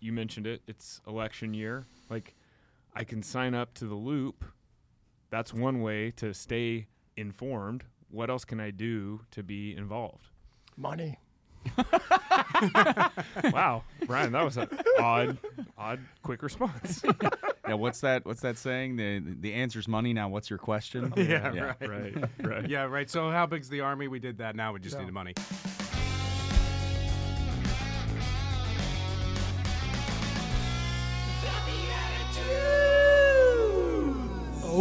you mentioned it. It's election year. Like, I can sign up to the Loop. That's one way to stay informed. What else can I do to be involved? Money. wow, Brian, that was an odd, odd, quick response. Yeah, what's that? What's that saying? The the answer's money. Now, what's your question? Yeah, Yeah. right. right, right. Yeah, right. So how big's the army? We did that. Now we just Yeah. need the money.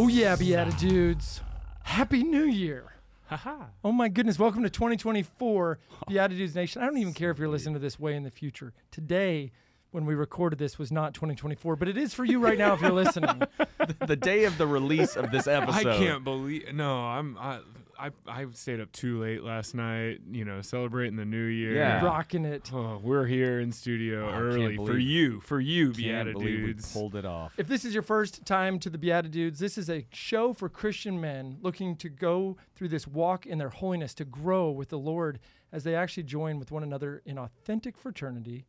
Oh yeah, BeatiDudes. Happy New Year. Haha. Oh my goodness, welcome to 2024 BeatiDudes Nation. I don't even care if you're listening to this way in the future. Today, when we recorded this, was not 2024, but it is for you right now if you're listening. the day of the release of this episode. I can't believe. No, I'm. I, I I stayed up too late last night. You know, celebrating the new year. Yeah. Rocking it. Oh, we're here in studio Oh, I can't early for you, for you, Can't believe we BeatiDudes. pulled it off. If this is your first time to the BeatiDudes, this is a show for Christian men looking to go through this walk in their holiness, to grow with the Lord as they actually join with one another in authentic fraternity,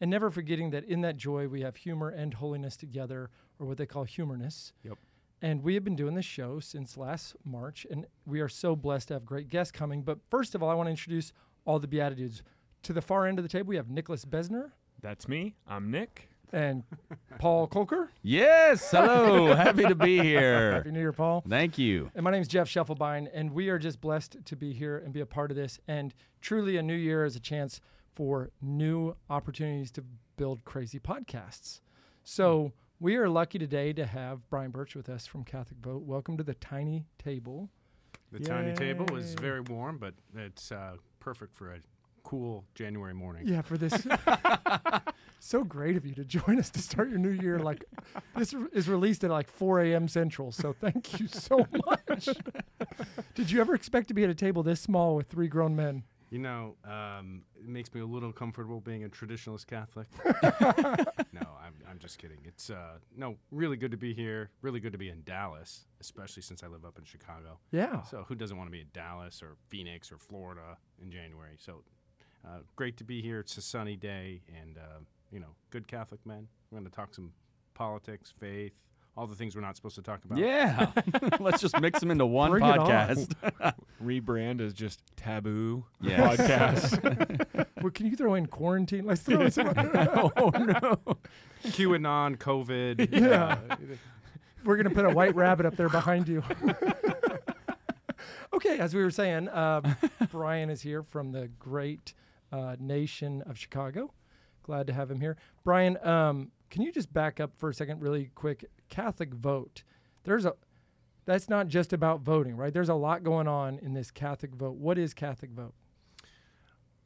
and never forgetting that in that joy we have humor and holiness together, or what they call humorness. Yep. And we have been doing this show since last March, and we are so blessed to have great guests coming. But first of all, I want to introduce all the BeatiDudes. To the far end of the table, we have Nicholas Besner That's me. I'm Nick. and Paul Kolker. Yes. Hello. Happy to be here. Happy New Year, Paul. Thank you. And my name is Jeff Schiefelbein, and we are just blessed to be here and be a part of this. And truly, a new year is a chance for new opportunities to build crazy podcasts. So we are lucky today to have Brian Burch with us from Catholic Vote. Welcome to the tiny table. The tiny table is very warm, but it's uh, perfect for a cool January morning. Yeah, for this. so great of you to join us to start your new year. Like this is released at like 4 a.m. Central. So thank you so much. Did you ever expect to be at a table this small with three grown men? You know, um, it makes me a little comfortable being a traditionalist Catholic. no, I'm, I'm just kidding. It's uh, no really good to be here. Really good to be in Dallas, especially since I live up in Chicago. Yeah. So who doesn't want to be in Dallas or Phoenix or Florida in January? So uh, great to be here. It's a sunny day, and uh, you know, good Catholic men. We're going to talk some politics, faith, all the things we're not supposed to talk about. Yeah. Let's just mix them into one Bring it on. podcast. Rebrand as just taboo Yes. podcast. Well, can you throw in quarantine? Let's throw in some. oh no. QAnon, COVID. Yeah. uh, We're gonna put a white rabbit up there behind you. okay, as we were saying, um, Brian is here from the great uh, nation of Chicago. Glad to have him here, Brian. Um, can you just back up for a second, really quick? Catholic vote. There's a. That's not just about voting, right? There's a lot going on in this Catholic vote. What is Catholic vote?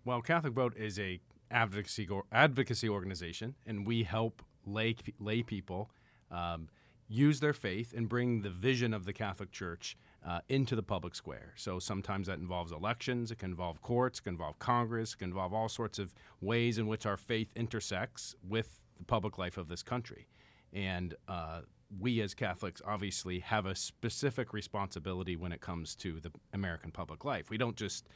Well, Catholic Vote is a advocacy advocacy organization, and we help lay lay people um, use their faith and bring the vision of the Catholic Church uh, into the public square. So sometimes that involves elections, it can involve courts, it can involve Congress, it can involve all sorts of ways in which our faith intersects with the public life of this country. And uh, we as Catholics obviously have a specific responsibility when it comes to the American public life. We don't just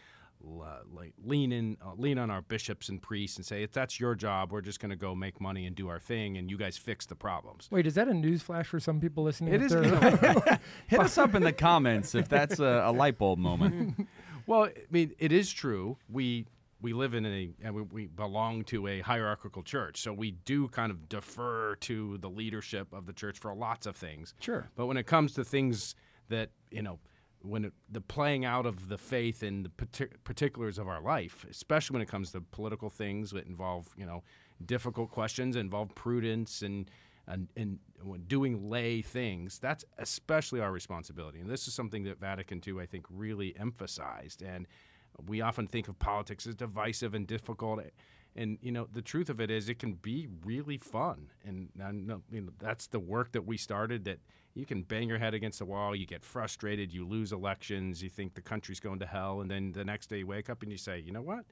uh, like lean in, uh, lean on our bishops and priests and say, "That's your job. We're just going to go make money and do our thing, and you guys fix the problems." Wait, is that a news flash for some people listening? It if is- they're- Hit us up in the comments if that's a, a light bulb moment. Well, I mean, it is true. We we live in a and we, we belong to a hierarchical church, so we do kind of defer to the leadership of the church for lots of things. Sure. But when it comes to things that you know, when it, the playing out of the faith in the partic- particulars of our life, especially when it comes to political things that involve you know difficult questions, involve prudence and and, and when doing lay things, that's especially our responsibility. And this is something that Vatican II, I think, really emphasized. And we often think of politics as divisive and difficult. And you know, the truth of it is, it can be really fun. And you know, that's the work that we started. That you can bang your head against the wall, you get frustrated, you lose elections, you think the country's going to hell, and then the next day you wake up and you say, you know what?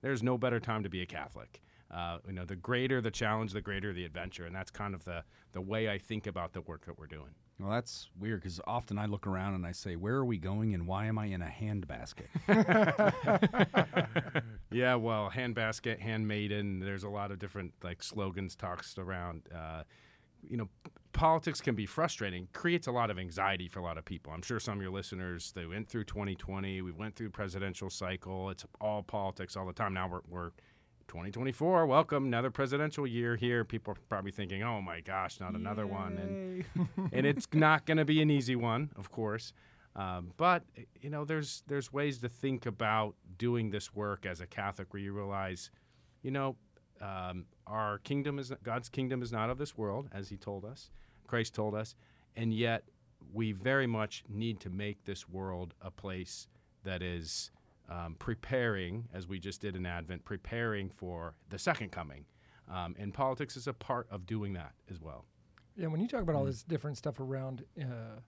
There's no better time to be a Catholic. Uh, you know, the greater the challenge, the greater the adventure, and that's kind of the the way I think about the work that we're doing. Well, that's weird because often I look around and I say, "Where are we going? And why am I in a handbasket?" yeah, well, handbasket, handmaiden. There's a lot of different like slogans tossed around. Uh, you know, politics can be frustrating. Creates a lot of anxiety for a lot of people. I'm sure some of your listeners they went through 2020. We went through presidential cycle. It's all politics all the time. Now we're, we're 2024. Welcome, another presidential year here. People are probably thinking, "Oh my gosh, not another one," and and it's not going to be an easy one, of course. Um, but you know, there's there's ways to think about doing this work as a Catholic, where you realize, you know, um, our kingdom is God's kingdom is not of this world, as He told us, Christ told us, and yet we very much need to make this world a place that is um, preparing, as we just did in Advent, preparing for the second coming. Um, and politics is a part of doing that as well. Yeah, when you talk about all this different stuff around uh,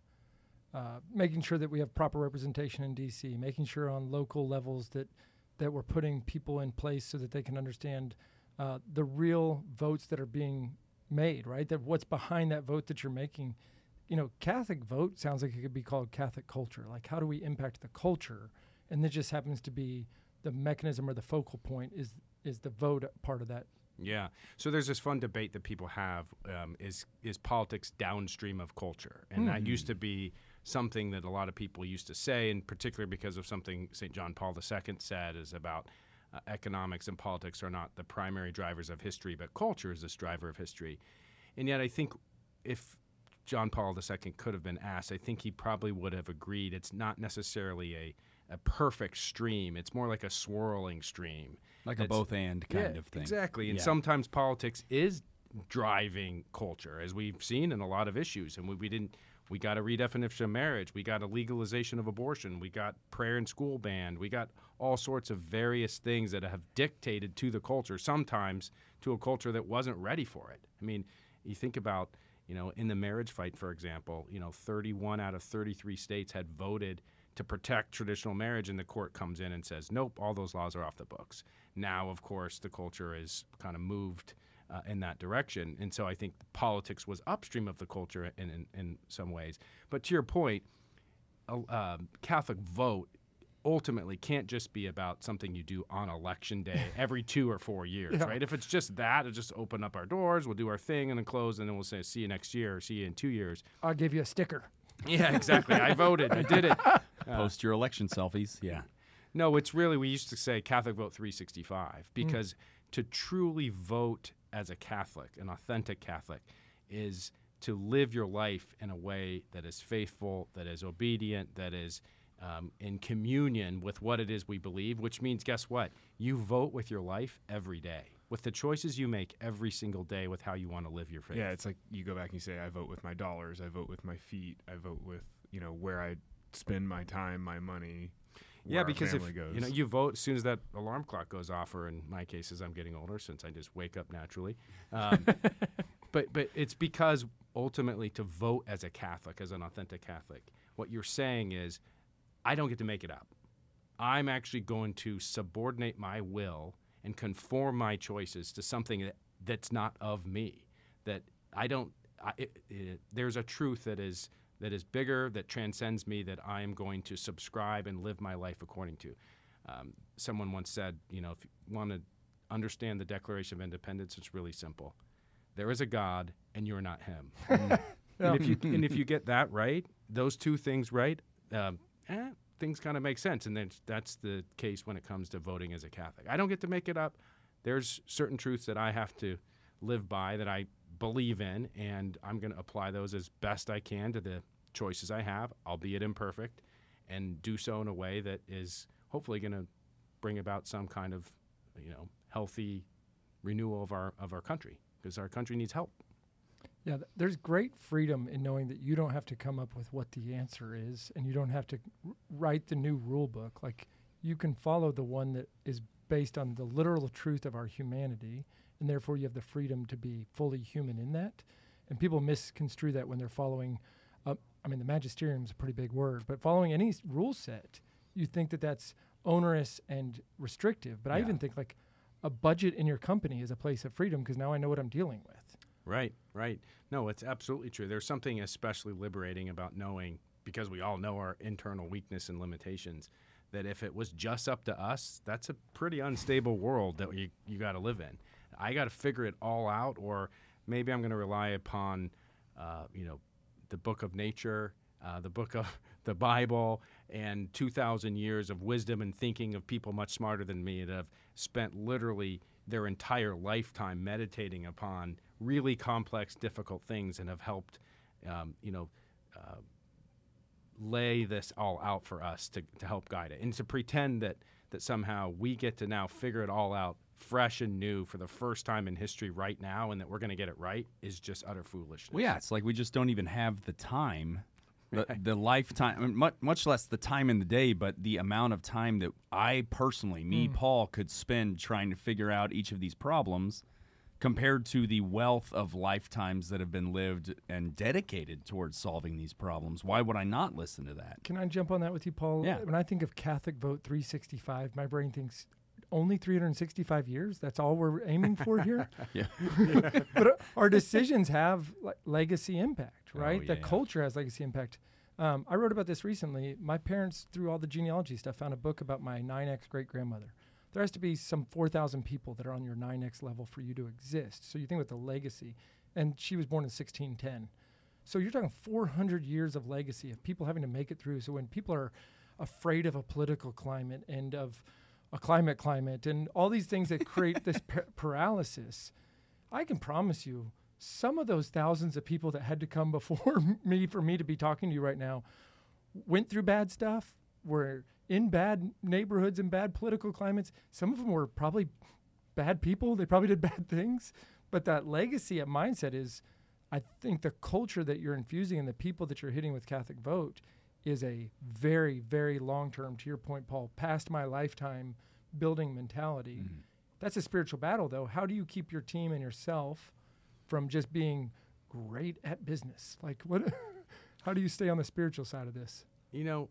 uh, making sure that we have proper representation in DC, making sure on local levels that that we're putting people in place so that they can understand uh, the real votes that are being made, right? That what's behind that vote that you're making. You know, Catholic vote sounds like it could be called Catholic culture. Like, how do we impact the culture? And this just happens to be the mechanism or the focal point is is the vote part of that yeah. So there's this fun debate that people have: um, is is politics downstream of culture? And mm. that used to be something that a lot of people used to say, and particularly because of something St. John Paul II said is about uh, economics and politics are not the primary drivers of history, but culture is this driver of history. And yet, I think if John Paul II could have been asked, I think he probably would have agreed it's not necessarily a, a perfect stream. It's more like a swirling stream. Like a both and kind yeah, of thing. Exactly. And yeah. sometimes politics is driving culture, as we've seen in a lot of issues. And we, we didn't we got a redefinition of marriage. We got a legalization of abortion. We got prayer in school banned. We got all sorts of various things that have dictated to the culture, sometimes to a culture that wasn't ready for it. I mean, you think about, you know, in the marriage fight, for example, you know, 31 out of 33 states had voted to protect traditional marriage, and the court comes in and says, nope, all those laws are off the books. Now, of course, the culture is kind of moved uh, in that direction. And so I think politics was upstream of the culture in, in, in some ways. But to your point, a uh, Catholic vote ultimately can't just be about something you do on election day every two or four years, yeah. right? If it's just that, it just open up our doors, we'll do our thing, and then close, and then we'll say, see you next year or see you in two years. I'll give you a sticker. Yeah, exactly. I voted. I did it. Uh, Post your election selfies. Yeah. No, it's really, we used to say Catholic vote 365 mm. because mm. to truly vote as a Catholic, an authentic Catholic, is to live your life in a way that is faithful, that is obedient, that is um, in communion with what it is we believe, which means, guess what? You vote with your life every day, with the choices you make every single day, with how you want to live your faith. Yeah, it's like you go back and you say, I vote with my dollars, I vote with my feet, I vote with, you know, where I spend my time, my money, yeah, because if goes. you know you vote as soon as that alarm clock goes off, or in my case, as I'm getting older, since I just wake up naturally. Um, but but it's because ultimately to vote as a Catholic, as an authentic Catholic, what you're saying is, I don't get to make it up. I'm actually going to subordinate my will and conform my choices to something that, that's not of me. That I don't. I, it, it, there's a truth that is that is bigger, that transcends me, that I am going to subscribe and live my life according to. Um, someone once said, you know, if you want to understand the Declaration of Independence, it's really simple. There is a God, and you're not Him. and, if you, and if you get that right, those two things right, um, eh, things kind of make sense. And then that's the case when it comes to voting as a Catholic. I don't get to make it up. There's certain truths that I have to live by that I believe in, and I'm going to apply those as best I can to the choices I have, albeit imperfect, and do so in a way that is hopefully going to bring about some kind of, you know, healthy renewal of our of our country because our country needs help. Yeah, th- there's great freedom in knowing that you don't have to come up with what the answer is, and you don't have to r- write the new rule book. Like you can follow the one that is based on the literal truth of our humanity and therefore you have the freedom to be fully human in that. And people misconstrue that when they're following. I mean, the magisterium is a pretty big word, but following any rule set, you think that that's onerous and restrictive. But yeah. I even think like a budget in your company is a place of freedom because now I know what I'm dealing with. Right, right. No, it's absolutely true. There's something especially liberating about knowing, because we all know our internal weakness and limitations, that if it was just up to us, that's a pretty unstable world that you, you got to live in. I got to figure it all out, or maybe I'm going to rely upon, uh, you know, the book of nature, uh, the book of the Bible, and 2,000 years of wisdom and thinking of people much smarter than me that have spent literally their entire lifetime meditating upon really complex, difficult things and have helped, um, you know, uh, lay this all out for us to, to help guide it. And to pretend that, that somehow we get to now figure it all out fresh and new for the first time in history right now and that we're going to get it right is just utter foolishness. Well, yeah, it's like we just don't even have the time, the, the lifetime, I mean, much, much less the time in the day, but the amount of time that I personally, me, mm. Paul, could spend trying to figure out each of these problems compared to the wealth of lifetimes that have been lived and dedicated towards solving these problems. Why would I not listen to that? Can I jump on that with you, Paul? Yeah. When I think of Catholic vote 365, my brain thinks only 365 years. That's all we're aiming for here. Yeah. but our decisions have le- legacy impact, Oh, right? yeah, the yeah. culture has legacy impact. Um, I wrote about this recently. My parents, through all the genealogy stuff, found a book about my 9x great grandmother. There has to be some 4,000 people that are on your 9x level for you to exist. So you think about the legacy. And she was born in 1610. So you're talking 400 years of legacy of people having to make it through. So when people are afraid of a political climate and of a climate climate and all these things that create this par- paralysis, I can promise you some of those thousands of people that had to come before me for me to be talking to you right now went through bad stuff, were in bad neighborhoods and bad political climates. Some of them were probably bad people. They probably did bad things. But that legacy of mindset is, I think the culture that you're infusing and the people that you're hitting with Catholic Vote is a very, very long term, to your point, Paul, past my lifetime building mentality. Mm-hmm. That's a spiritual battle, though. How do you keep your team and yourself from just being great at business? Like, what? how do you stay on the spiritual side of this? You know,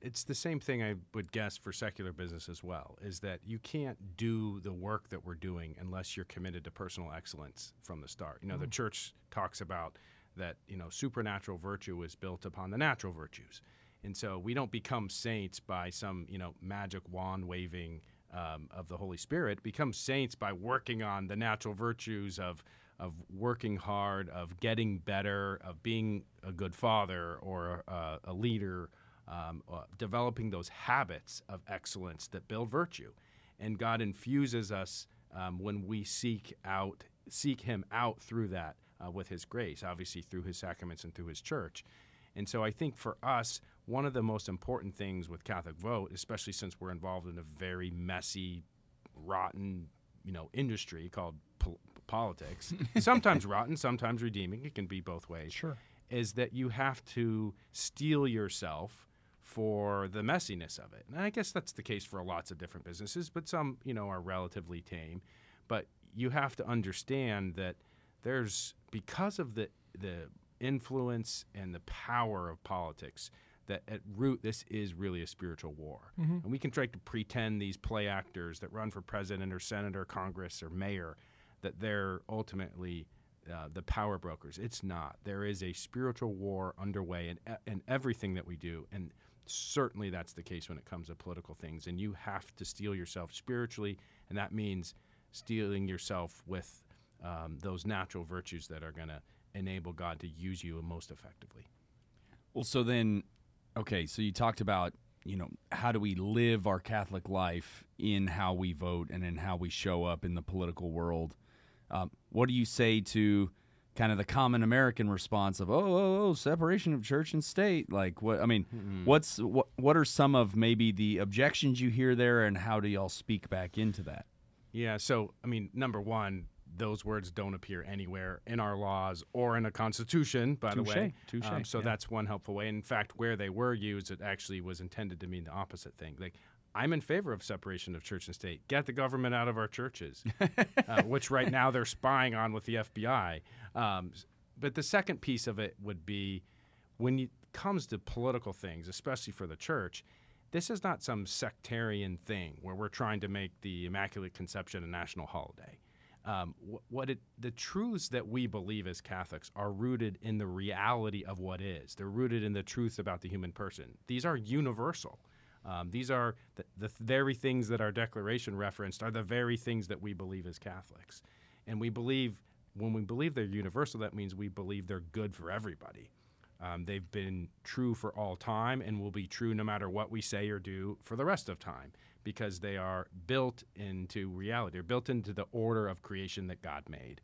it's the same thing I would guess for secular business as well is that you can't do the work that we're doing unless you're committed to personal excellence from the start. You know, the mm. church talks about that, you know, supernatural virtue is built upon the natural virtues. And so we don't become saints by some, you know, magic wand waving um, of the Holy Spirit. Become saints by working on the natural virtues of of working hard, of getting better, of being a good father or uh, a leader, um, uh, developing those habits of excellence that build virtue. And God infuses us um, when we seek out, seek Him out through that uh, with His grace, obviously through His sacraments and through His church. And so I think for us, one of the most important things with Catholic Vote, especially since we're involved in a very messy, rotten, you know, industry called pol- politics, sometimes rotten, sometimes redeeming. It can be both ways. Sure. Is that you have to steel yourself for the messiness of it. And I guess that's the case for lots of different businesses, but some, you know, are relatively tame. But you have to understand that there's because of the the influence and the power of politics that at root this is really a spiritual war. And we can try to pretend these play actors that run for president or senator, Congress or mayor that they're ultimately uh, the power brokers. It's not. There is a spiritual war underway in, in everything that we do. And certainly that's the case when it comes to political things. And you have to steel yourself spiritually, and that means steeling yourself with um, those natural virtues that are going to enable God to use you most effectively. Well, so then, okay, so you talked about, you know, how do we live our Catholic life in how we vote and in how we show up in the political world? Um, what do you say to kind of the common American response of, oh, oh, oh, separation of church and state? Like, what, I mean, what's, what, what are some of maybe the objections you hear there and how do y'all speak back into that? Yeah. So, I mean, number one, those words don't appear anywhere in our laws or in a constitution, by the way. Touche, touche, Um, so yeah. that's one helpful way. In fact, where they were used, it actually was intended to mean the opposite thing. Like, I'm in favor of separation of church and state. Get the government out of our churches, uh, which right now they're spying on with the FBI. Um, but the second piece of it would be when it comes to political things, especially for the church, this is not some sectarian thing where we're trying to make the Immaculate Conception a national holiday. Um, what it, the truths that we believe as Catholics are rooted in the reality of what is. They're rooted in the truth about the human person. These are universal. Um, these are the, the very things that our declaration referenced are the very things that we believe as Catholics. And we believe, when we believe they're universal, that means we believe they're good for everybody. Um, they've been true for all time and will be true no matter what we say or do for the rest of time because they are built into reality. They're built into the order of creation that God made.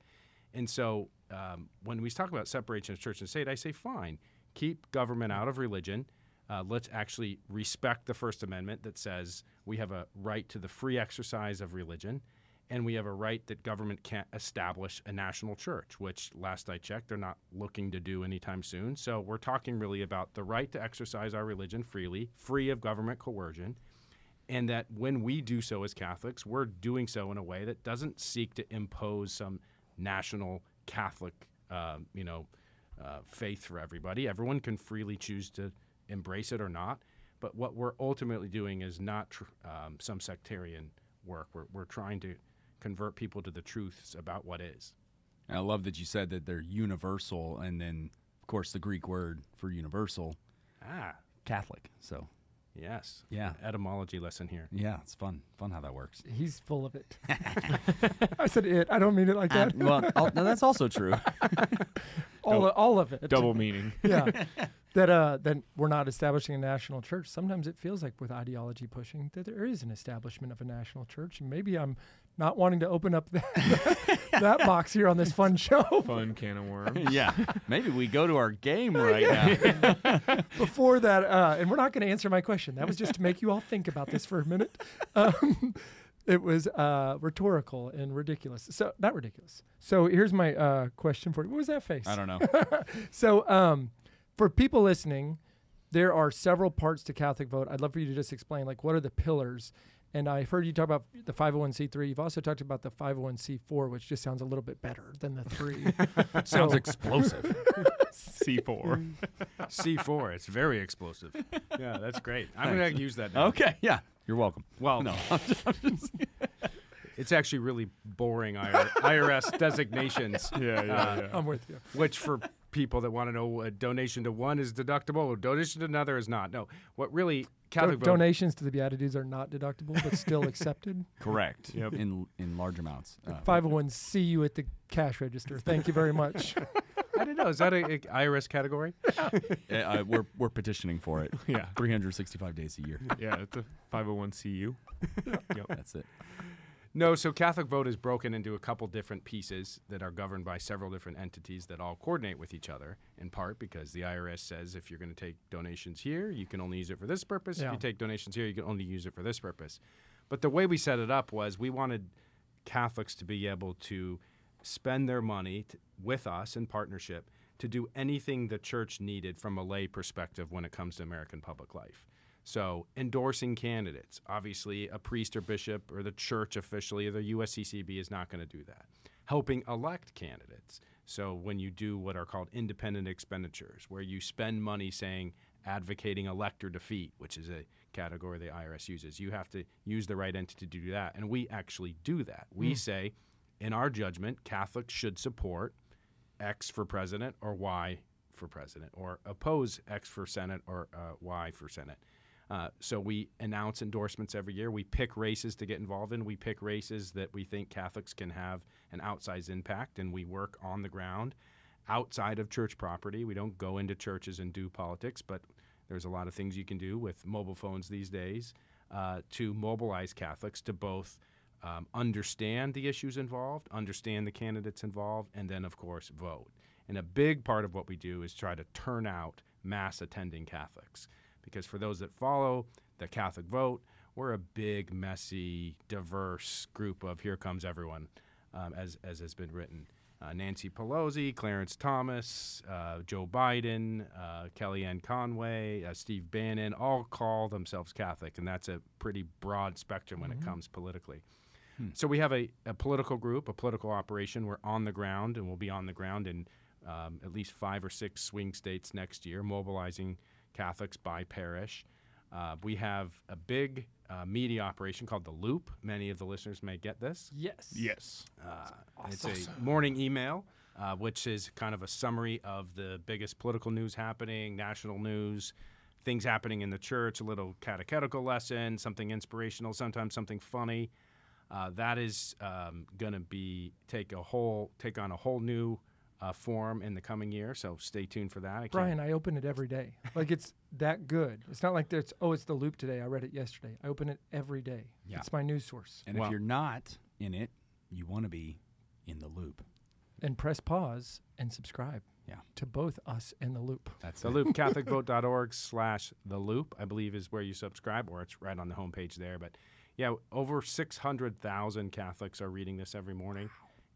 And so um, when we talk about separation of church and state, I say, fine, keep government out of religion. Uh, let's actually respect the First Amendment that says we have a right to the free exercise of religion and we have a right that government can't establish a national church, which last I checked, they're not looking to do anytime soon. So we're talking really about the right to exercise our religion freely, free of government coercion, and that when we do so as Catholics, we're doing so in a way that doesn't seek to impose some national Catholic, uh, you know, uh, faith for everybody. Everyone can freely choose to embrace it or not. But what we're ultimately doing is not tr- um, some sectarian work. We're, we're trying to convert people to the truths about what is. And I love that you said that they're universal, and then of course the Greek word for universal, Ah, Catholic. So yes. Yeah. Etymology lesson here. yeah, it's fun, fun how that works. He's full of it. I said it. I don't mean it like that. well, oh, no, that's also true. all, of, all of it. Double meaning. yeah. That uh, that we're not establishing a national church. Sometimes it feels like with ideology pushing that there is an establishment of a national church, and maybe I'm not wanting to open up that, that box here on this fun show. Fun can of worms. yeah, maybe we go to our game right now. Before that, uh, and we're not going to answer my question. That was just to make you all think about this for a minute. Um, it was uh, rhetorical and ridiculous. So not ridiculous. So here's my uh, question for you. What was that face? I don't know. So, um, for people listening, there are several parts to Catholic vote. I'd love for you to just explain, like, what are the pillars? And I've heard you talk about the 501c3. You've also talked about the 501c4, which just sounds a little bit better than the three. Sounds explosive. C4. C4. It's very explosive. Yeah, that's great. I'm going to use that now. Okay, yeah, you're welcome. Well, No, it's actually really boring IR- IRS designations, Yeah, yeah, Uh, yeah. I'm with you. which for people that want to know a donation to one is deductible, a donation to another is not. No, what really Catholic vote, donations to the BeatiDudes are not deductible, but still accepted. correct. Yep. In in large amounts. Uh, 501 see you at the cash register. Thank you very much. I don't know. Is that a, a IRS category? uh, uh, we're we're petitioning for it. Yeah. 365 days a year. Yeah, it's a 501cu. yep. That's it. No, so Catholic vote is broken into a couple different pieces that are governed by several different entities that all coordinate with each other, in part because the IRS says if you're going to take donations here, you can only use it for this purpose. If you take donations here, you can only use it for this purpose. But the way we set it up was we wanted Catholics to be able to spend their money t with us in partnership to do anything the church needed from a lay perspective when it comes to American public life. So, endorsing candidates. Obviously, a priest or bishop or the church officially or the USCCB is not going to do that. Helping elect candidates. So, when you do what are called independent expenditures, where you spend money saying advocating elect or defeat, which is a category the IRS uses, you have to use the right entity to do that. And we actually do that. We say, in our judgment, Catholics should support X for president or Y for president, or oppose X for Senate or uh, Y for Senate. Uh, so we announce endorsements every year. We pick races to get involved in. We pick races that we think Catholics can have an outsized impact, and we work on the ground outside of church property. We don't go into churches and do politics, but there's a lot of things you can do with mobile phones these days uh, to mobilize Catholics to both um, understand the issues involved, understand the candidates involved, and then, of course, vote. And a big part of what we do is try to turn out mass attending Catholics. Because for those that follow the Catholic vote, we're a big, messy, diverse group of here comes everyone, um, as, as has been written. Uh, Nancy Pelosi, Clarence Thomas, uh, Joe Biden, uh, Kellyanne Conway, uh, Steve Bannon, all call themselves Catholic, and that's a pretty broad spectrum when it comes politically. So we have a, a political group, a political operation. We're on the ground, and we'll be on the ground in um, at least five or six swing states next year, mobilizing Catholics by parish. Uh, we have a big uh, media operation called The Loop. Many of the listeners may get this. Yes. Yes. Uh, It's a morning email, uh, which is kind of a summary of the biggest political news happening, national news, things happening in the church, a little catechetical lesson, something inspirational, sometimes something funny. Uh, that is um, going to be take a whole take on a whole new uh, form in the coming year. So stay tuned for that. I Brian, I open it every day. Like it's that good. It's not like there's oh, it's the loop today. I read it yesterday. I open it every day. Yeah. It's my news source. And Well- if you're not in it, you want to be in the loop. And press pause and subscribe. Yeah. To both us and the loop. That's The it. Loop, CatholicVote.org slash The Loop, I believe is where you subscribe, or it's right on the homepage there. But yeah, over 600,000 Catholics are reading this every morning,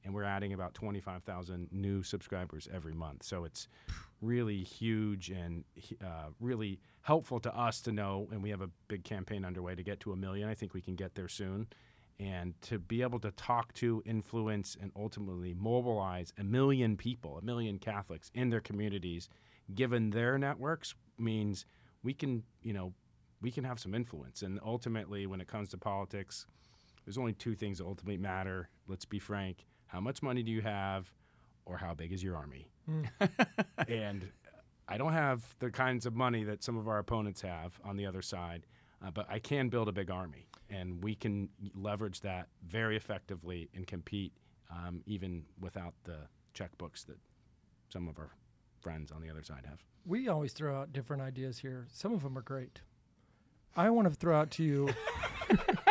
and we're adding about 25,000 new subscribers every month. So it's really huge and uh, really helpful to us to know, and we have a big campaign underway to get to a million. I think we can get there soon. And to be able to talk to, influence, and ultimately mobilize a million people, a million Catholics in their communities, given their networks, means we can, you know, we can have some influence. And ultimately, when it comes to politics, there's only two things that ultimately matter. Let's be frank: how much money do you have, or how big is your army? and I don't have the kinds of money that some of our opponents have on the other side, uh, but I can build a big army, and we can leverage that very effectively and compete um, even without the checkbooks that some of our friends on the other side have. We always throw out different ideas here. Some of them are great. I want to throw out to you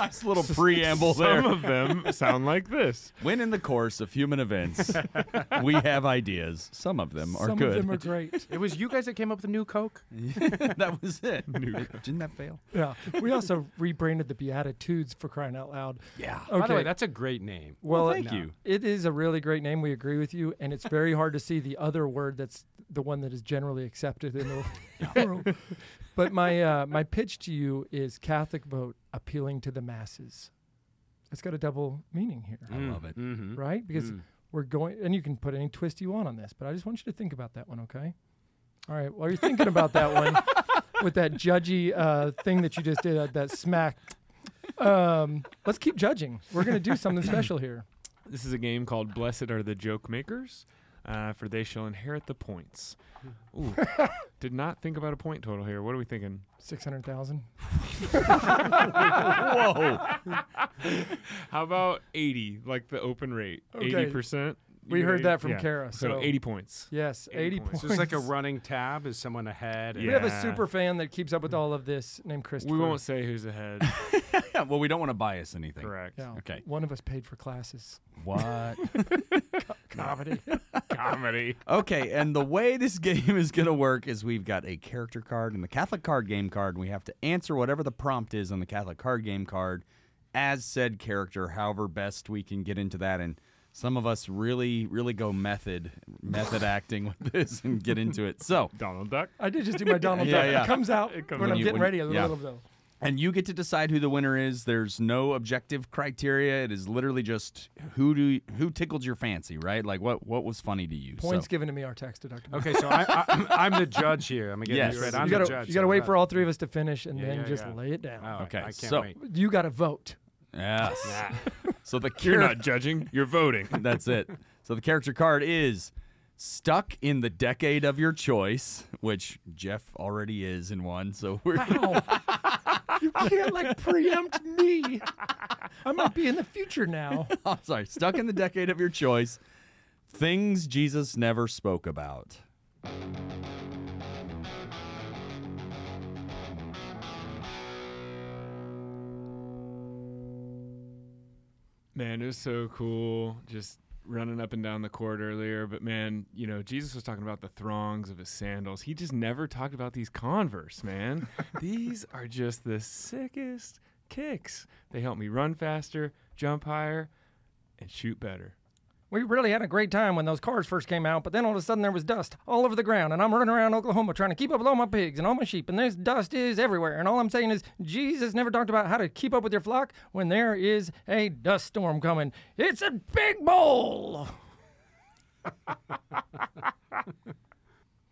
nice little preamble there. Some of them sound like this. When in the course of human events, we have ideas. Some of them are good. some good. of them are great. It was you guys that came up with the new Coke. that was it. Didn't that fail? yeah. We also rebranded the BeatiDudes for crying out loud. Yeah. Okay. By the way, that's a great name. well, Well, thank it- you. It is a really great name. We agree with you, and it's very hard to see the other word that's the one that is generally accepted in the world. But my uh, my pitch to you is Catholic vote appealing to the masses. It's got a double meaning here, I love it. Mm-hmm. right? Because Mm. we're going, and you can put any twist you want on this, but I just want you to think about that one, okay? All right. While you're thinking about that one, with that judgy uh, thing that you just did, uh, that smack. Um, let's keep judging. We're gonna do something special here. This is a game called Blessed Are the Joke Makers, uh, for they shall inherit the points. Ooh, did not think about a point total here. What are we thinking? Six hundred thousand. Whoa. How about 80, like the open rate? Okay. 80%? We heard ready? that from Yeah. Kara. So, So, 80 points. Yes, 80 eighty points. points. So it's like a running tab. Is someone ahead? We have a super fan that keeps up with all of this named Christopher. We won't say who's ahead. well, we don't want to bias anything. Correct. Yeah. Okay. One of us paid for classes. What? Comedy. Comedy. okay, and the way this game is going to work is we've got a character card and the Catholic card game card, and we have to answer whatever the prompt is on the Catholic card game card as said character, however best we can get into that. And some of us really, really go method, method acting with this and get into it. So, Donald Duck. I did just do my Donald Yeah, Duck. yeah. It comes out It comes when out. I'm You- getting when- ready a yeah. little though. And you get to decide who the winner is. There's no objective criteria. It is literally just who do who tickled your fancy, right? Like what what was funny to you. Points So- given to me are tax deductible. Okay, so I, I, I'm the judge here. I'm getting Yes. this right. You I'm you gotta, the judge. you gotta so wait for all three of us to finish and Yeah, then yeah, just yeah. lay it down. Oh, Okay, I can't so- wait. You got to vote. Yes. so the You're not judging, you're voting. That's it. So the character card is stuck in the decade of your choice, which Jeff already is in one. So we're Wow. You can't like preempt me. I might be in the future now. I'm sorry, stuck in the decade of your choice. Things Jesus never spoke about. Man, it was so cool just running up and down the court earlier. But man, you know, Jesus was talking about the throngs of his sandals. He just never talked about these Converse, man. these are just the sickest kicks. They help me run faster, jump higher, and shoot better. We really had a great time when those cars first came out, but then all of a sudden there was dust all over the ground, and I'm running around Oklahoma trying to keep up with all my pigs and all my sheep, and this dust is everywhere. And all I'm saying is, Jesus never talked about how to keep up with your flock when there is a dust storm coming. It's a big bowl.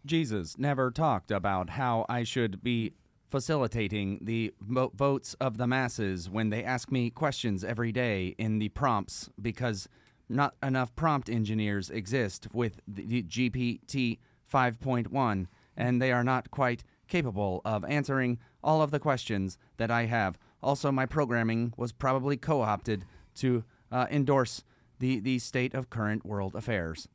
Jesus never talked about how I should be facilitating the vo- votes of the masses when they ask me questions every day in the prompts because not enough prompt engineers exist with the the GPT 5.1 and they are not quite capable of answering all of the questions that I have. Also, my programming was probably co opted to uh, endorse the, the state of current world affairs.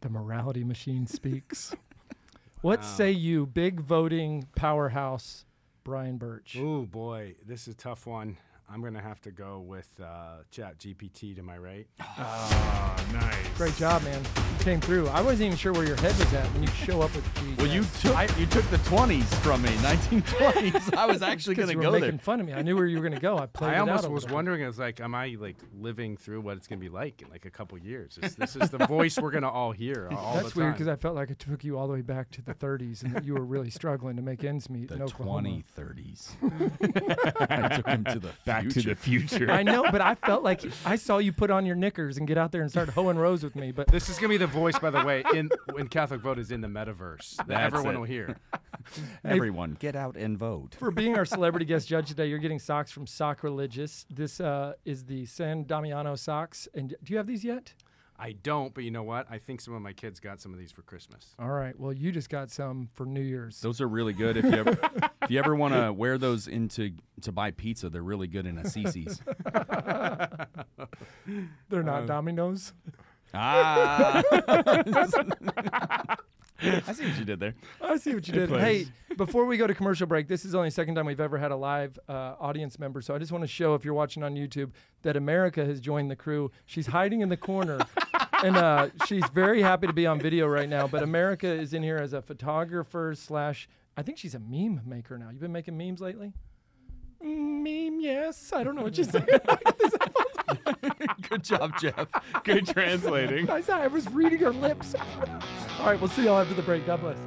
The morality machine speaks. what say you, big voting powerhouse, Brian Burch? Oh boy, this is a tough one. I'm gonna have to go with uh, Chat GPT to my right. Oh, nice. Great job, man. You came through. I wasn't even sure where your head was at when you show up with Jesus. Well, you took you took the twenties from me, nineteen twenties. I was actually because going you were go making there. fun of me. I knew where you were going to go. I played I it out almost a was wondering, I was like, am I like living through what it's gonna be like in like a couple years? This, this is the voice we're gonna all hear all That's the weird because I felt like it took you all the way back to the 30s and that you were really struggling to make ends meet in The Oklahoma. twenty thirties. I took him to the Back to the future. I know, but I felt like I saw you put on your knickers and get out there and start hoeing rows with me. But This is gonna be the voice, by the way, in when Catholic Vote is in the metaverse. That That's everyone it. will hear. Everyone, get out and vote. for being our celebrity guest judge today, you're getting socks from Sock Religious. This uh, is the San Damiano socks. And do you have these yet? I don't, but you know what? I think some of my kids got some of these for Christmas. All right. Well, you just got some for New Year's. Those are really good. If you ever, if you ever want to wear those into to buy pizza, they're really good in a CiCi's. They're not Domino's. ah, I see what you did there. I see what you did. Hey, before we go to commercial break, this is only the second time we've ever had a live uh, audience member. So I just want to show, if you're watching on YouTube, that America has joined the crew. She's hiding in the corner. and uh, she's very happy to be on video right now. But America is in here as a photographer slash, I think she's a meme maker now. You've been making memes lately? Meme, yes. I don't know what you say. Good job, Jeff. Good translating. I said I was reading her lips. All right, we'll see y'all after the break. God bless.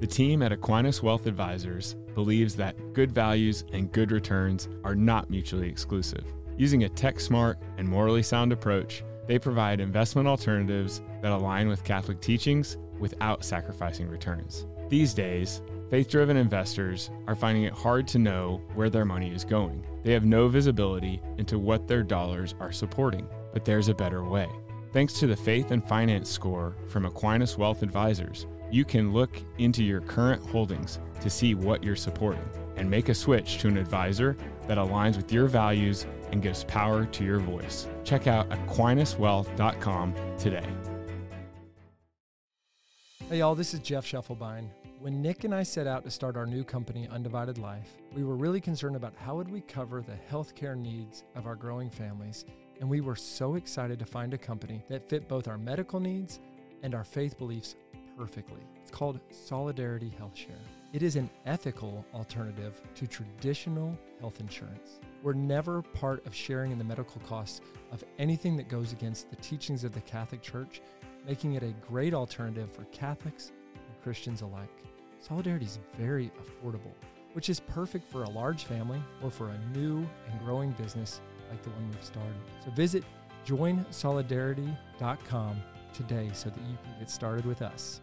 The team at Aquinas Wealth Advisors believes that good values and good returns are not mutually exclusive. Using a tech smart and morally sound approach, they provide investment alternatives that align with Catholic teachings without sacrificing returns. These days, faith driven investors are finding it hard to know where their money is going. They have no visibility into what their dollars are supporting, but there's a better way. Thanks to the Faith and Finance Score from Aquinas Wealth Advisors, you can look into your current holdings to see what you're supporting and make a switch to an advisor that aligns with your values and gives power to your voice. Check out aquinaswealth.com today. Hey, y'all, this is Jeff Schiefelbein. When Nick and I set out to start our new company, Undivided Life, we were really concerned about how would we cover the healthcare needs of our growing families, and we were so excited to find a company that fit both our medical needs and our faith beliefs perfectly. It's called Solidarity Health Share. It is an ethical alternative to traditional health insurance. We're never part of sharing in the medical costs of anything that goes against the teachings of the Catholic Church making it a great alternative for Catholics Christians alike. Solidarity is very affordable, which is perfect for a large family or for a new and growing business like the one we've started. So visit joinsolidarity.com today so that you can get started with us.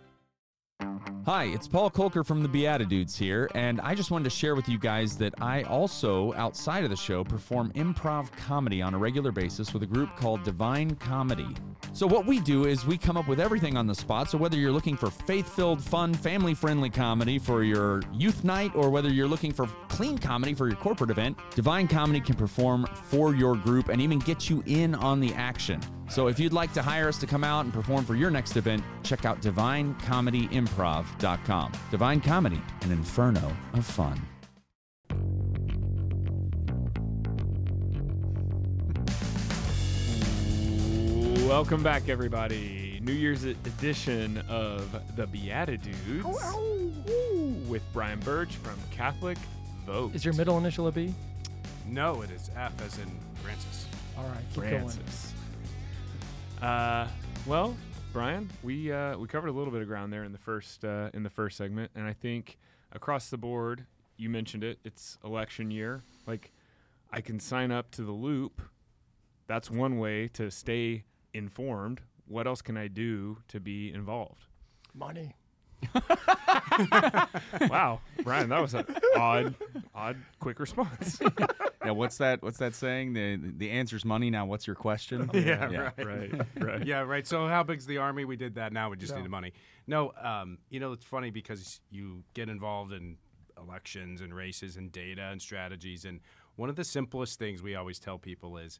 Hi, it's Paul Kolker from the BeatiDudes here, and I just wanted to share with you guys that I also, outside of the show, perform improv comedy on a regular basis with a group called Divine Comedy. So, what we do is we come up with everything on the spot. So, whether you're looking for faith filled, fun, family friendly comedy for your youth night, or whether you're looking for clean comedy for your corporate event, Divine Comedy can perform for your group and even get you in on the action. So if you'd like to hire us to come out and perform for your next event, check out divinecomedyimprov.com. Divine Comedy, an inferno of fun. Welcome back, everybody. New Year's edition of the BeatiDudes with Brian Burch from Catholic Vote. Is your middle initial a B? No, it is F as in Francis. All right, keep going. Francis? Uh, well, Brian, we uh, we covered a little bit of ground there in the first uh, in the first segment, and I think across the board, you mentioned it. It's election year. Like, I can sign up to the Loop. That's one way to stay informed. What else can I do to be involved? Money. wow, Brian, that was an odd, odd, quick response. yeah, what's that? What's that saying? The the answer's money. Now, what's your question? Yeah, Yeah. right. right, right. yeah, right. So how big's the army? We did that. Now we just Yeah. need the money. No, um, you know it's funny because you get involved in elections and races and data and strategies, and one of the simplest things we always tell people is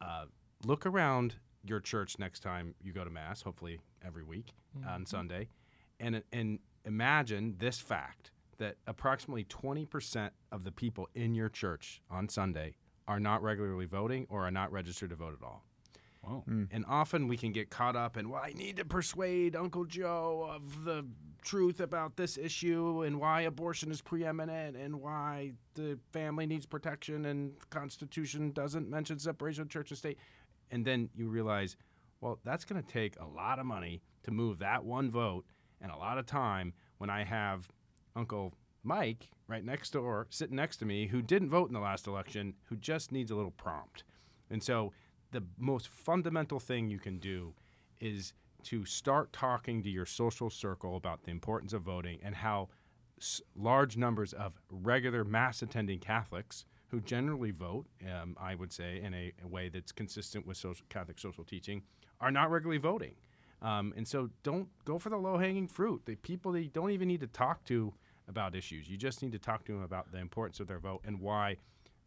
uh, look around your church next time you go to mass. Hopefully every week on Sunday, and and imagine this fact that approximately 20% of the people in your church on Sunday are not regularly voting or are not registered to vote at all. Whoa. Hmm. And often we can get caught up in, well, I need to persuade Uncle Joe of the truth about this issue and why abortion is preeminent and why the family needs protection and the Constitution doesn't mention separation of church and state. And then you realize, well, that's going to take a lot of money to move that one vote and a lot of time when I have Uncle Mike right next door, sitting next to me, who didn't vote in the last election, who just needs a little prompt. And so the most fundamental thing you can do is to start talking to your social circle about the importance of voting and how s- large numbers of regular mass attending Catholics who generally vote, um, I would say, in a, a way that's consistent with social, Catholic social teaching, are not regularly voting. Um, and so don't go for the low hanging fruit. The people that you don't even need to talk to about issues. You just need to talk to them about the importance of their vote and why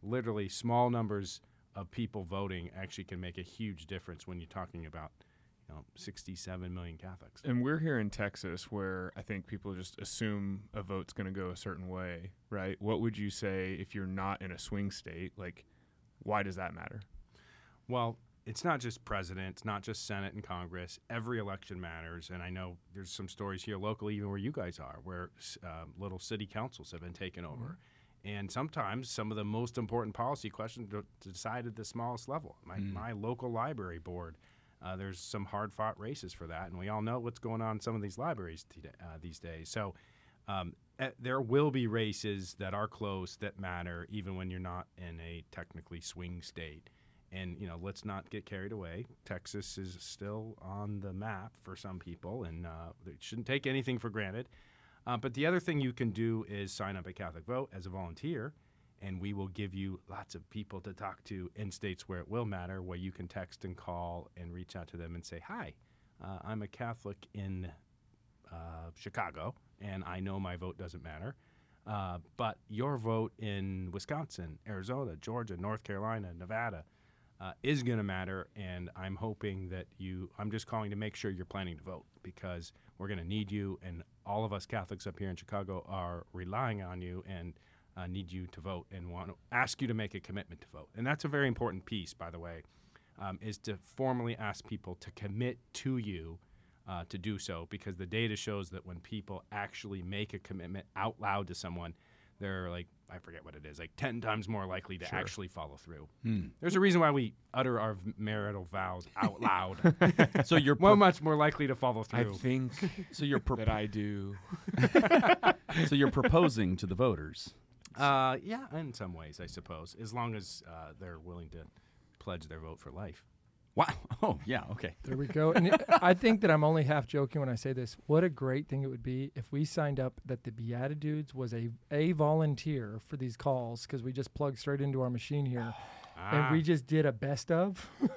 literally small numbers of people voting actually can make a huge difference when you're talking about you know 67 million Catholics. And we're here in Texas where I think people just assume a vote's going to go a certain way, right? What would you say if you're not in a swing state? Like, why does that matter? Well, it's not just president, it's not just Senate and Congress. Every election matters, and I know there's some stories here locally, even where you guys are, where uh, little city councils have been taken over. And sometimes some of the most important policy questions are decided at the smallest level. My, my local library board, uh, there's some hard fought races for that, and we all know what's going on in some of these libraries today, uh, these days. So um, eh, there will be races that are close that matter, even when you're not in a technically swing state. And you know, let's not get carried away. Texas is still on the map for some people, and uh, they shouldn't take anything for granted. Uh, but the other thing you can do is sign up at CatholicVote as a volunteer, and we will give you lots of people to talk to in states where it will matter, where you can text and call and reach out to them and say, "Hi, uh, I'm a Catholic in uh, Chicago, and I know my vote doesn't matter." Uh, but your vote in Wisconsin, Arizona, Georgia, North Carolina, Nevada uh, is going to matter. And I'm hoping that you, I'm just calling to make sure you're planning to vote because we're going to need you. And all of us Catholics up here in Chicago are relying on you and uh, need you to vote and want to ask you to make a commitment to vote. And that's a very important piece, by the way, um, is to formally ask people to commit to you uh, to do so because the data shows that when people actually make a commitment out loud to someone, they're like, I forget what it is, like 10 times more likely to actually follow through. There's a reason why we utter our marital vows out loud. So you're well, much more likely to follow through. I think so you're pro- that I do. so you're proposing to the voters. Uh, yeah, in some ways, I suppose, as long as uh, they're willing to pledge their vote for life. Wow. Oh yeah. Okay. There we go. And I think that I'm only half joking when I say this. What a great thing it would be if we signed up that the BeatiDudes was a a volunteer for these calls because we just plug straight into our machine here. Ah. And we just did a best of. you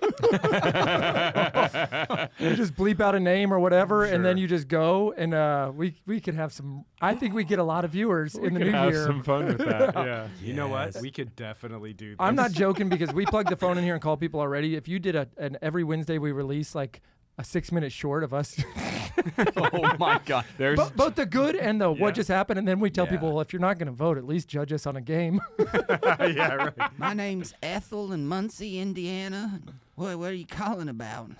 just bleep out a name or whatever, and then you just go, and uh, we we could have some. I think we get a lot of viewers We in the could new have year. some fun with that. Yeah. You know what? We could definitely do this. I'm not joking because we plug the phone in here and call people already. If you did a an every Wednesday we release like a six minute short of us, oh my God. There's Bo- both the good and the Yeah. what just happened, and then we tell Yeah. people, well, if you're not going to vote, at least judge us on a game. yeah, right. My name's Ethel in Muncie, Indiana. What, what are you calling about?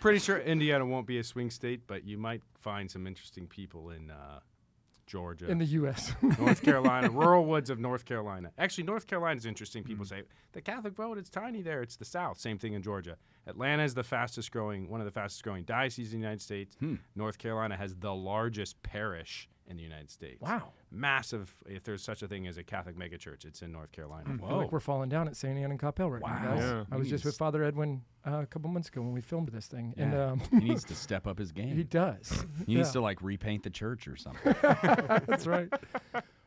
Pretty sure Indiana won't be a swing state, but you might find some interesting people in uh, Georgia, in the U.S. North Carolina, rural woods of North Carolina. Actually, North Carolina is interesting. People mm. say the Catholic vote it's tiny there. It's the South. Same thing in Georgia. Atlanta is the fastest growing, one of the fastest growing dioceses in the United States. Hmm. North Carolina has the largest parish in the United States. Wow. Massive! If there's such a thing as a Catholic megachurch, it's in North Carolina. I feel like we're falling down at St. Anne and Coppell right now, Wow. guys. Yeah. I was just with Father Edwin uh, a couple months ago when we filmed this thing, and Yeah. um, he needs to step up his game. he does. He needs Yeah. to like repaint the church or something. That's right.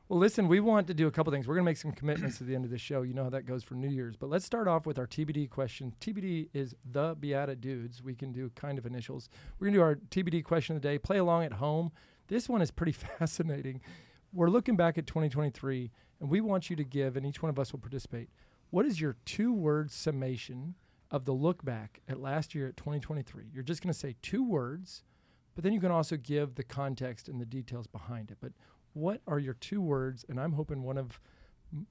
Well, listen, we want to do a couple things. We're going to make some commitments at the end of the show. You know how that goes for New Year's. But let's start off with our TBD question. TBD is the BeatiDudes. We can do kind of initials. We're going to do our TBD question of the day. Play along at home. This one is pretty fascinating. We're looking back at 2023, and we want you to give, and each one of us will participate. What is your two word summation of the look back at last year at 2023? You're just going to say two words, but then you can also give the context and the details behind it. But what are your two words? And I'm hoping one of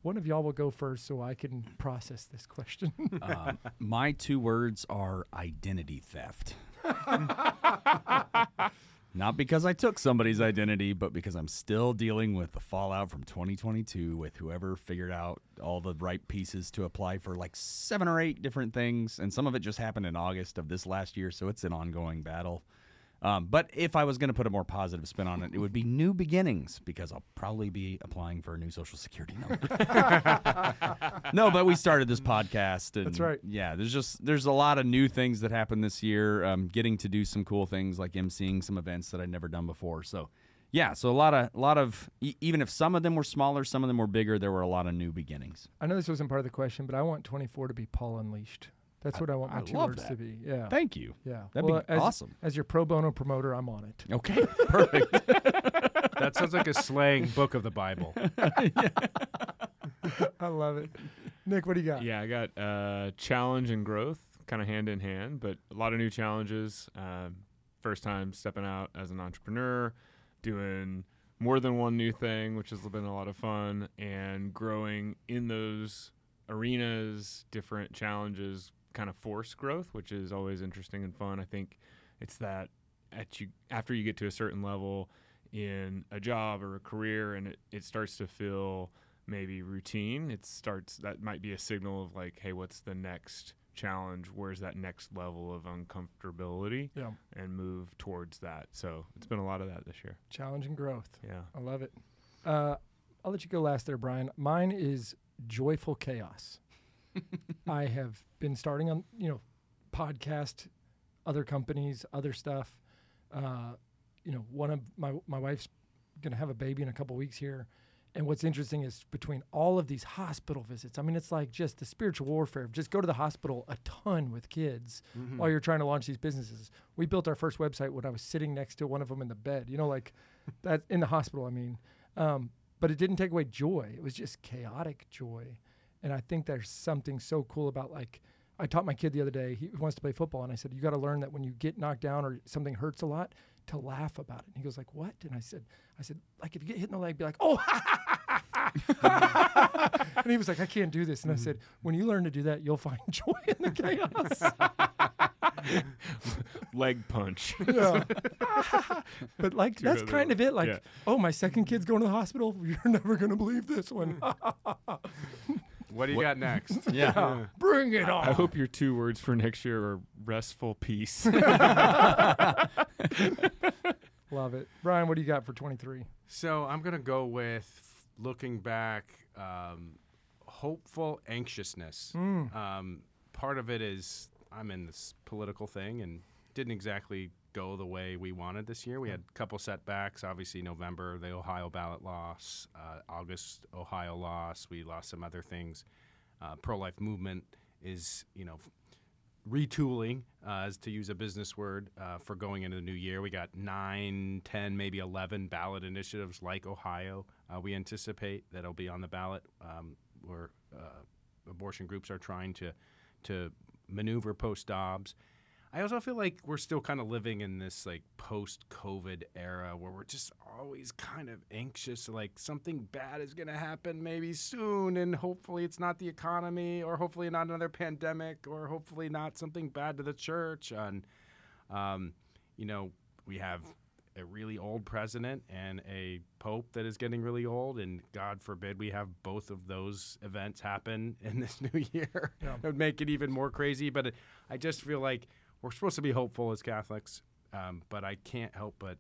one of y'all will go first so I can process this question. um, my two words are identity theft. Not because I took somebody's identity, but because I'm still dealing with the fallout from 2022 with whoever figured out all the right pieces to apply for like seven or eight different things. And some of it just happened in August of this last year. So it's an ongoing battle. Um, but if I was going to put a more positive spin on it, it would be new beginnings because I'll probably be applying for a new social security number. no, but we started this podcast. And That's right. Yeah, there's just there's a lot of new things that happened this year. Um, getting to do some cool things like emceeing some events that I'd never done before. So yeah, so a lot of a lot of e- even if some of them were smaller, some of them were bigger. There were a lot of new beginnings. I know this wasn't part of the question, but I want 24 to be Paul Unleashed. That's I- what I want my I two love words to be. Yeah. Thank you. yeah. That'd Well, be as, awesome. As your pro bono promoter, I'm on it. Okay, perfect. That sounds like a slang book of the Bible. I love it. Nick, what do you got? Yeah, I got uh, challenge and growth kind of hand in hand, but a lot of new challenges. Um, first time stepping out as an entrepreneur, doing more than one new thing, which has been a lot of fun, and growing in those arenas, different challenges kind of force growth, which is always interesting and fun. I think it's that at you after you get to a certain level in a job or a career and it, it starts to feel maybe routine it starts that might be a signal of like hey what's the next challenge where's that next level of uncomfortability Yeah. and move towards that so it's been a lot of that this year Challenge and growth. yeah I love it. Uh, I'll let you go last there, Brian. Mine is joyful chaos. I have been starting on, you know, podcast, other companies, other stuff. Uh, you know, one of my my wife's gonna have a baby in a couple weeks here. And what's interesting is between all of these hospital visits, I mean, it's like just the spiritual warfare. Just go to the hospital a ton with kids while you're trying to launch these businesses. We built our first website when I was sitting next to one of them in the bed, you know, like that in the hospital, I mean. Um, but it didn't take away joy. It was just chaotic joy. And I think there's something so cool about like, I taught my kid the other day, he wants to play football. And I said, you got to learn that when you get knocked down or something hurts a lot, to laugh about it. And he goes like, what? And I said, I said, like if you get hit in the leg, be like, oh, and he was like, I can't do this. And I said, mm-hmm. when you learn to do that, you'll find joy in the chaos. leg punch yeah. but like Two that's other kind of it. Like, yeah. oh, my second kid's going to the hospital. You're never gonna believe this one. What do you got next? yeah. Bring it on. i hope your two words for next year are restful peace Love it, Brian. What do you got for 23? So I'm gonna go with looking back, um, hopeful anxiousness. Mm. Um, part of it is I'm in this political thing and didn't exactly go the way we wanted this year. We had a couple setbacks. Obviously, November the Ohio ballot loss, uh, August Ohio loss. We lost some other things. Uh, Pro-life movement is you know retooling, uh, as to use a business word, uh, for going into the new year. We got nine, ten, maybe 11 ballot initiatives like Ohio. Uh, we anticipate that'll be on the ballot um, where uh, abortion groups are trying to, to maneuver post Dobbs. I also feel like we're still kind of living in this like post COVID era where we're just always kind of anxious, like something bad is going to happen maybe soon, and hopefully it's not the economy, or hopefully not another pandemic, or hopefully not something bad to the church. And, um, you know, we have a really old president and a pope that is getting really old, and God forbid we have both of those events happen in this new year. Yeah. it would make it even more crazy. But it, I just feel like we're supposed to be hopeful as Catholics, um, but I can't help but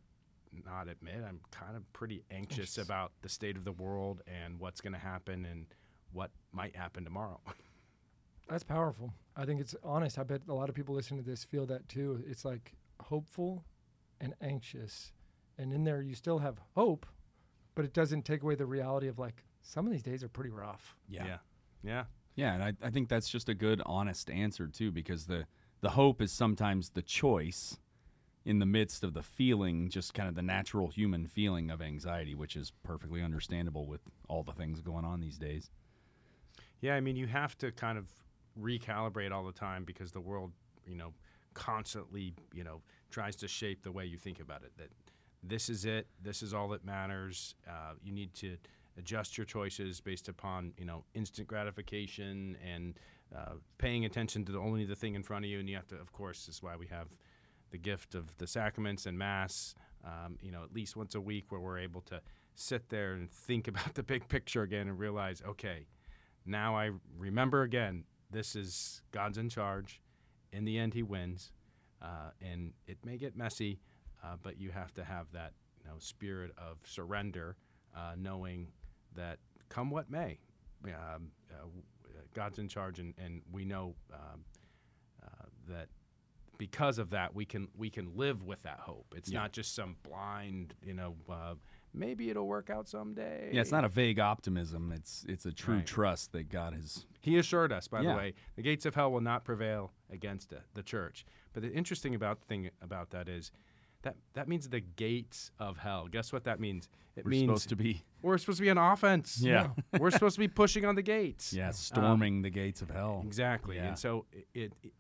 not admit I'm kind of pretty anxious Anxious. about the state of the world and what's going to happen and what might happen tomorrow. That's powerful. I think it's honest. I bet a lot of people listening to this feel that too. It's like hopeful and anxious. And in there, you still have hope, but it doesn't take away the reality of like some of these days are pretty rough. Yeah. Yeah. Yeah, and I, I think that's just a good, honest answer too, because the the hope is sometimes the choice in the midst of the feeling, just kind of the natural human feeling of anxiety, which is perfectly understandable with all the things going on these days. Yeah, I mean, you have to kind of recalibrate all the time because the world, you know, constantly, you know, tries to shape the way you think about it. That this is it, this is all that matters. Uh, you need to adjust your choices based upon, you know, instant gratification and uh, paying attention to the, only the thing in front of you. And you have to, of course, is why we have the gift of the sacraments and Mass, um, you know, at least once a week where we're able to sit there and think about the big picture again and realize, okay, now I remember again, this is God's in charge. In the end, He wins, uh, and it may get messy, uh, but you have to have that you know spirit of surrender, uh, knowing that come what may, um, uh, God's in charge, and, and we know um, uh, that because of that we can we can live with that hope. It's Yeah. not just some blind, you know, uh, maybe it'll work out someday. Yeah, it's not a vague optimism. It's it's a true Right. trust that God has. He assured us, by Yeah. the way, the gates of hell will not prevail against the church. But the interesting about thing about that is that that means the gates of hell. Guess what that means? It We're means supposed to be we're supposed to be on offense. Yeah. we're supposed to be pushing on the gates. yeah storming the gates of hell. Exactly. Yeah. And so it, it, it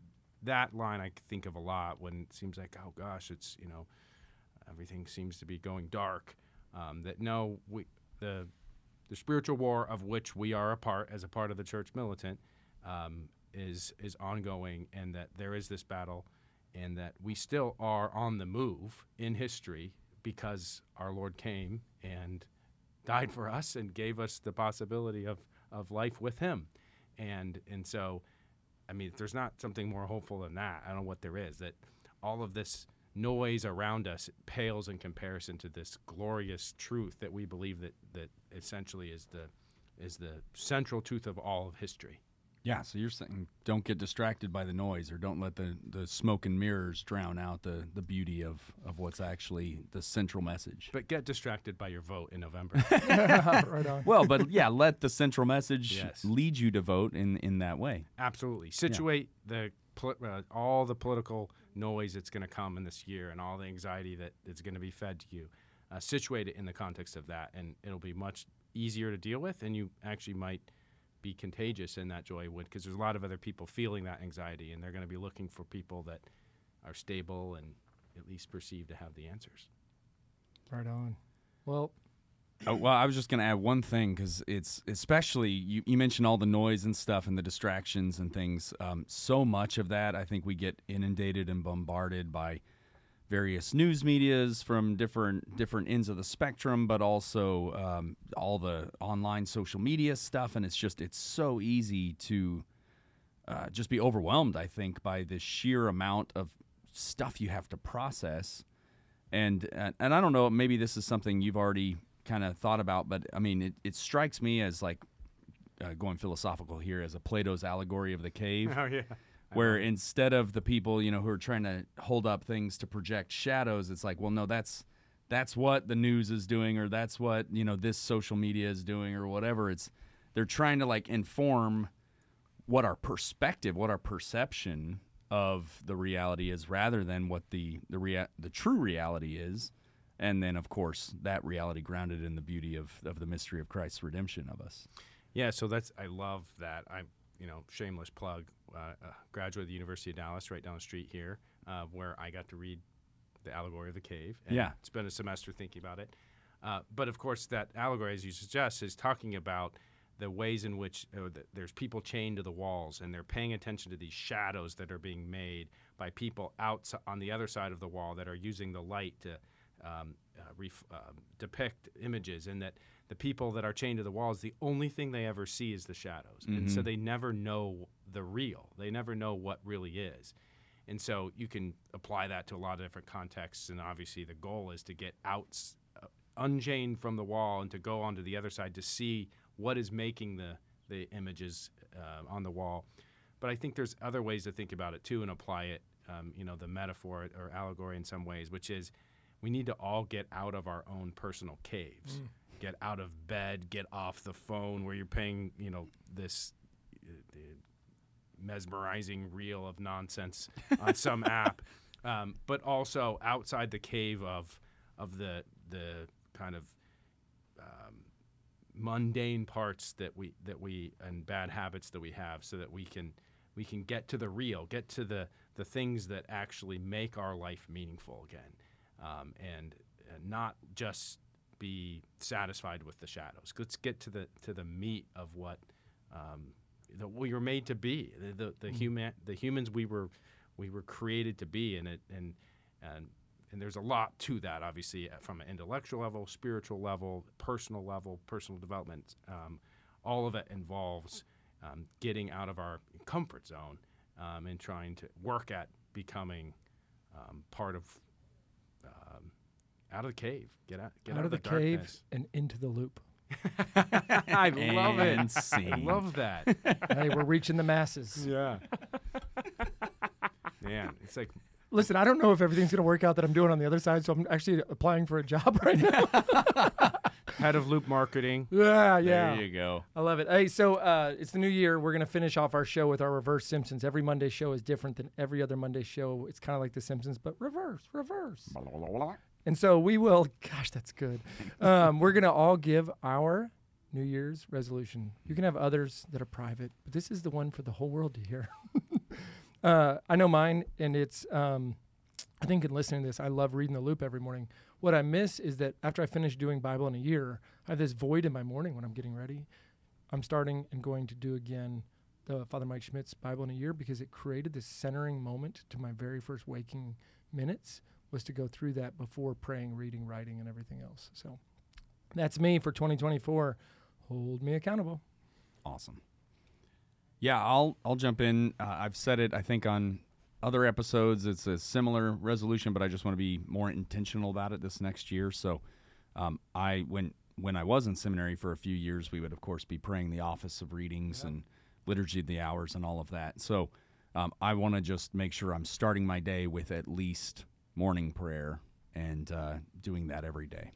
that line I think of a lot when it seems like oh gosh, it's you know everything seems to be going dark. Um, that no, we the the spiritual war of which we are a part as a part of the church militant um, is is ongoing, and that there is this battle, and that we still are on the move in history because our Lord came and died for us and gave us the possibility of, of life with Him, and and so, I mean, if there's not something more hopeful than that, I don't know what there is. That all of this noise around us pales in comparison to this glorious truth that we believe that that essentially is the is the central truth of all of history. Yeah, so you're saying don't get distracted by the noise, or don't let the, the smoke and mirrors drown out the, the beauty of, of what's actually the central message. But get distracted by your vote in November. right on. well, but yeah, let the central message Yes. lead you to vote in, in that way. Absolutely. Situate the poli- uh, all the political noise that's going to come in this year and all the anxiety that is going to be fed to you. Uh, situate it in the context of that, and it'll be much easier to deal with, and you actually might be contagious in that joy would because there's a lot of other people feeling that anxiety, and they're going to be looking for people that are stable and at least perceived to have the answers. Right on. Well, Oh, well, I was just going to add one thing because it's especially you, you mentioned all the noise and stuff and the distractions and things. Um, so much of that, I think we get inundated and bombarded by various news medias from different different ends of the spectrum, but also um, all the online social media stuff, and it's just it's so easy to uh, just be overwhelmed. I think by the sheer amount of stuff you have to process and and, I don't know maybe this is something you've already kind of thought about but I mean it, it strikes me as like uh, going philosophical here as a Plato's allegory of the cave Oh yeah. Where instead of the people you know who are trying to hold up things to project shadows it's like well no that's that's what the news is doing or that's what you know this social media is doing or whatever. It's they're trying to like inform what our perspective what our perception of the reality is rather than what the the rea- the true reality is. And then of course that reality grounded in the beauty of of the mystery of Christ's redemption of us. Yeah, so that's I love that. I'm you know shameless plug. Uh, uh, graduate of the University of Dallas, right down the street here, uh, where I got to read the allegory of the cave. And Yeah. spent a semester thinking about it. Uh, but of course, that allegory, as you suggest, is talking about the ways in which uh, th- there's people chained to the walls, and they're paying attention to these shadows that are being made by people out on the other side of the wall that are using the light to um, uh, ref- um depict images, and that the people that are chained to the walls, the only thing they ever see is the shadows, and so they never know the real. They never know what really is. And so you can apply that to a lot of different contexts, and obviously the goal is to get out, uh, unchained from the wall, and to go onto the other side to see what is making the the images uh, on the wall. but I think there's other ways to think about it too and apply it. Um, you know, the metaphor or allegory in some ways, which is we need to all get out of our own personal caves, get out of bed, get off the phone where you're paying, you know, this uh, mesmerizing reel of nonsense on some app, um, but also outside the cave of of the the kind of um, mundane parts that we that we and bad habits that we have, so that we can we can get to the real, get to the the things that actually make our life meaningful again, um, and, and not just be satisfied with the shadows. Let's get to the to the meat of what um, that we were made to be, the the, the human the humans we were we were created to be, and it and and and there's a lot to that, obviously, uh, from an intellectual level, spiritual level, personal level, personal development. Um, all of it involves um, getting out of our comfort zone um, and trying to work at becoming um, part of out of the cave. Get out, get out, of the, the cave darkness. and into the loop. I love it. And I scene. love that. hey, we're reaching the masses. yeah. Man, it's like Listen, I don't know if everything's going to work out that I'm doing on the other side, so I'm actually applying for a job right now. head of loop marketing. yeah, yeah. There you go. I love it. Hey, so uh, it's the new year. We're going to finish off our show with our reverse Simpsons. Every Monday show is different than every other Monday show. It's kind of like The Simpsons, but reverse, reverse. And so we will, gosh, that's good. Um, we're going to all give our New Year's resolution. You can have others that are private, but this is the one for the whole world to hear. uh, I know mine, and it's, um, I think in listening to this, I love reading the loop every morning. What I miss is that after I finish doing Bible in a year, I have this void in my morning when I'm getting ready. I'm starting and going to do again the Father Mike Schmitz's Bible in a year because it created this centering moment to my very first waking minutes was to go through that before praying, reading, writing, and everything else. So that's me for 2024. Hold me accountable. Awesome. Yeah, I'll I'll jump in. Uh, I've said it. I think on other episodes, it's a similar resolution, but I just want to be more intentional about it this next year. So, um, I when when I was in seminary for a few years, we would of course be praying the office of readings and liturgy of the hours and all of that. So, um, I want to just make sure I'm starting my day with at least morning prayer and uh, doing that every day.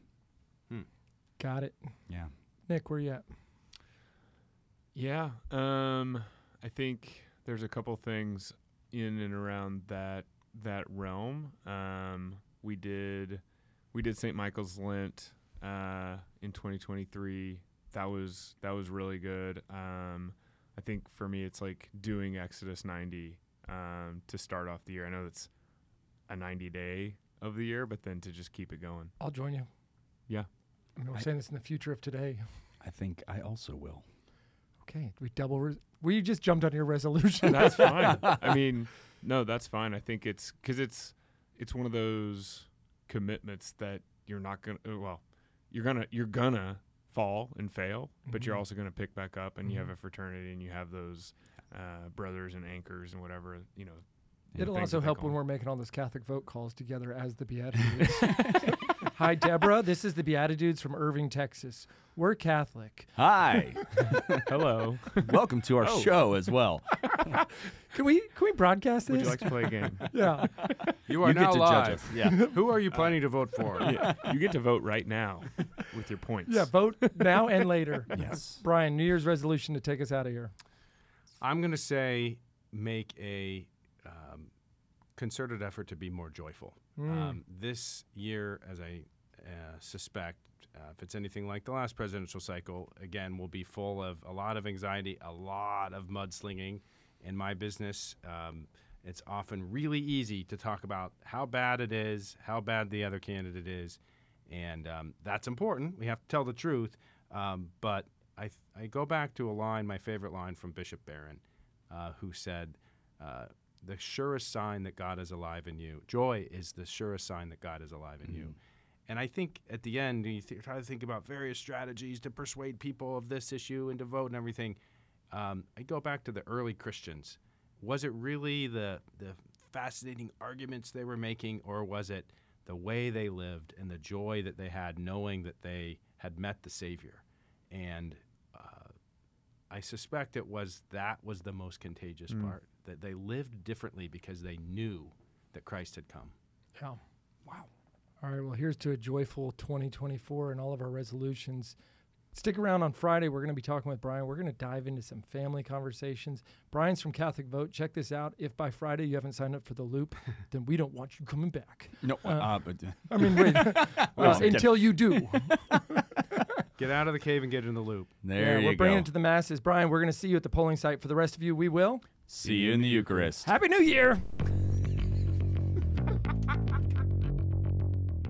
Got it. Yeah. Nick, where you at? Yeah. Um, I think there's a couple things in and around that that realm. Um, we did we did St. Michael's Lent uh, in 2023. That was that was really good. Um, I think for me, it's like doing Exodus 90 um, to start off the year. I know it's a 90 day of the year, but then to just keep it going. I'll join you. Yeah. I mean, we're I- saying this in the future of today. I think I also will. Okay, we double. Res- we just jumped on your resolution. that's fine. I mean, no, that's fine. I think it's because it's it's one of those commitments that you're not gonna. uh, Well, you're gonna you're gonna fall and fail, but you're Mhm. also gonna pick back up, and you have Mhm. a fraternity, and you have those uh, brothers and anchors and whatever you know. It'll things also help when we're making all those Catholic vote calls together as the BeatiDudes. Hi, Deborah. This is the BeatiDudes from Irving, Texas. We're Catholic. Hi. Hello. Welcome to our Oh. show as well. Can we can we broadcast this? Would you like to play a game? yeah. You are you now get to live. judge us. Yeah. Who are you planning to vote for? yeah, you get to vote right now with your points. Yeah. Vote now and later. yes. Brian, New Year's resolution to take us out of here. I'm going to say make a concerted effort to be more joyful. Mm. Um, this year, as I uh, suspect, uh, if it's anything like the last presidential cycle, again, will be full of a lot of anxiety, a lot of mudslinging. In my business, um, it's often really easy to talk about how bad it is, how bad the other candidate is, and um, that's important. We have to tell the truth. Um, but I, th- I go back to a line, my favorite line from Bishop Barron, uh, who said, uh, "The surest sign that God is alive in you, joy is the surest sign that God is alive in you." And I think at the end, you th- try to think about various strategies to persuade people of this issue and to vote and everything. Um, I go back to the early Christians. Was it really the the fascinating arguments they were making, or was it the way they lived and the joy that they had knowing that they had met the Savior? And uh, I suspect it was that was the most contagious Mm. part that they lived differently because they knew that Christ had come. Yeah. Wow. All right. Well, here's to a joyful 2024 and all of our resolutions. Stick around on Friday. We're going to be talking with Brian. We're going to dive into some family conversations. Brian's from CatholicVote. Check this out. If by Friday you haven't signed up for the loop, then we don't want you coming back. No, uh, but I mean, wait, uh, until you do. Get out of the cave and get in the loop. there yeah, you we're bringing it to the masses. Brian, we're going to see you at the polling site. For the rest of you, we will. See you in the Eucharist. Happy New Year.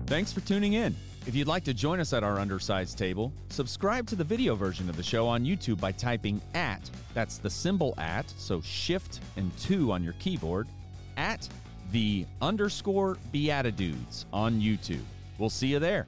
Thanks for tuning in. If you'd like to join us at our undersized table, subscribe to the video version of the show on YouTube by typing at, that's the symbol at, so shift and two on your keyboard, at the underscore BeatiDudes on YouTube. We'll see you there.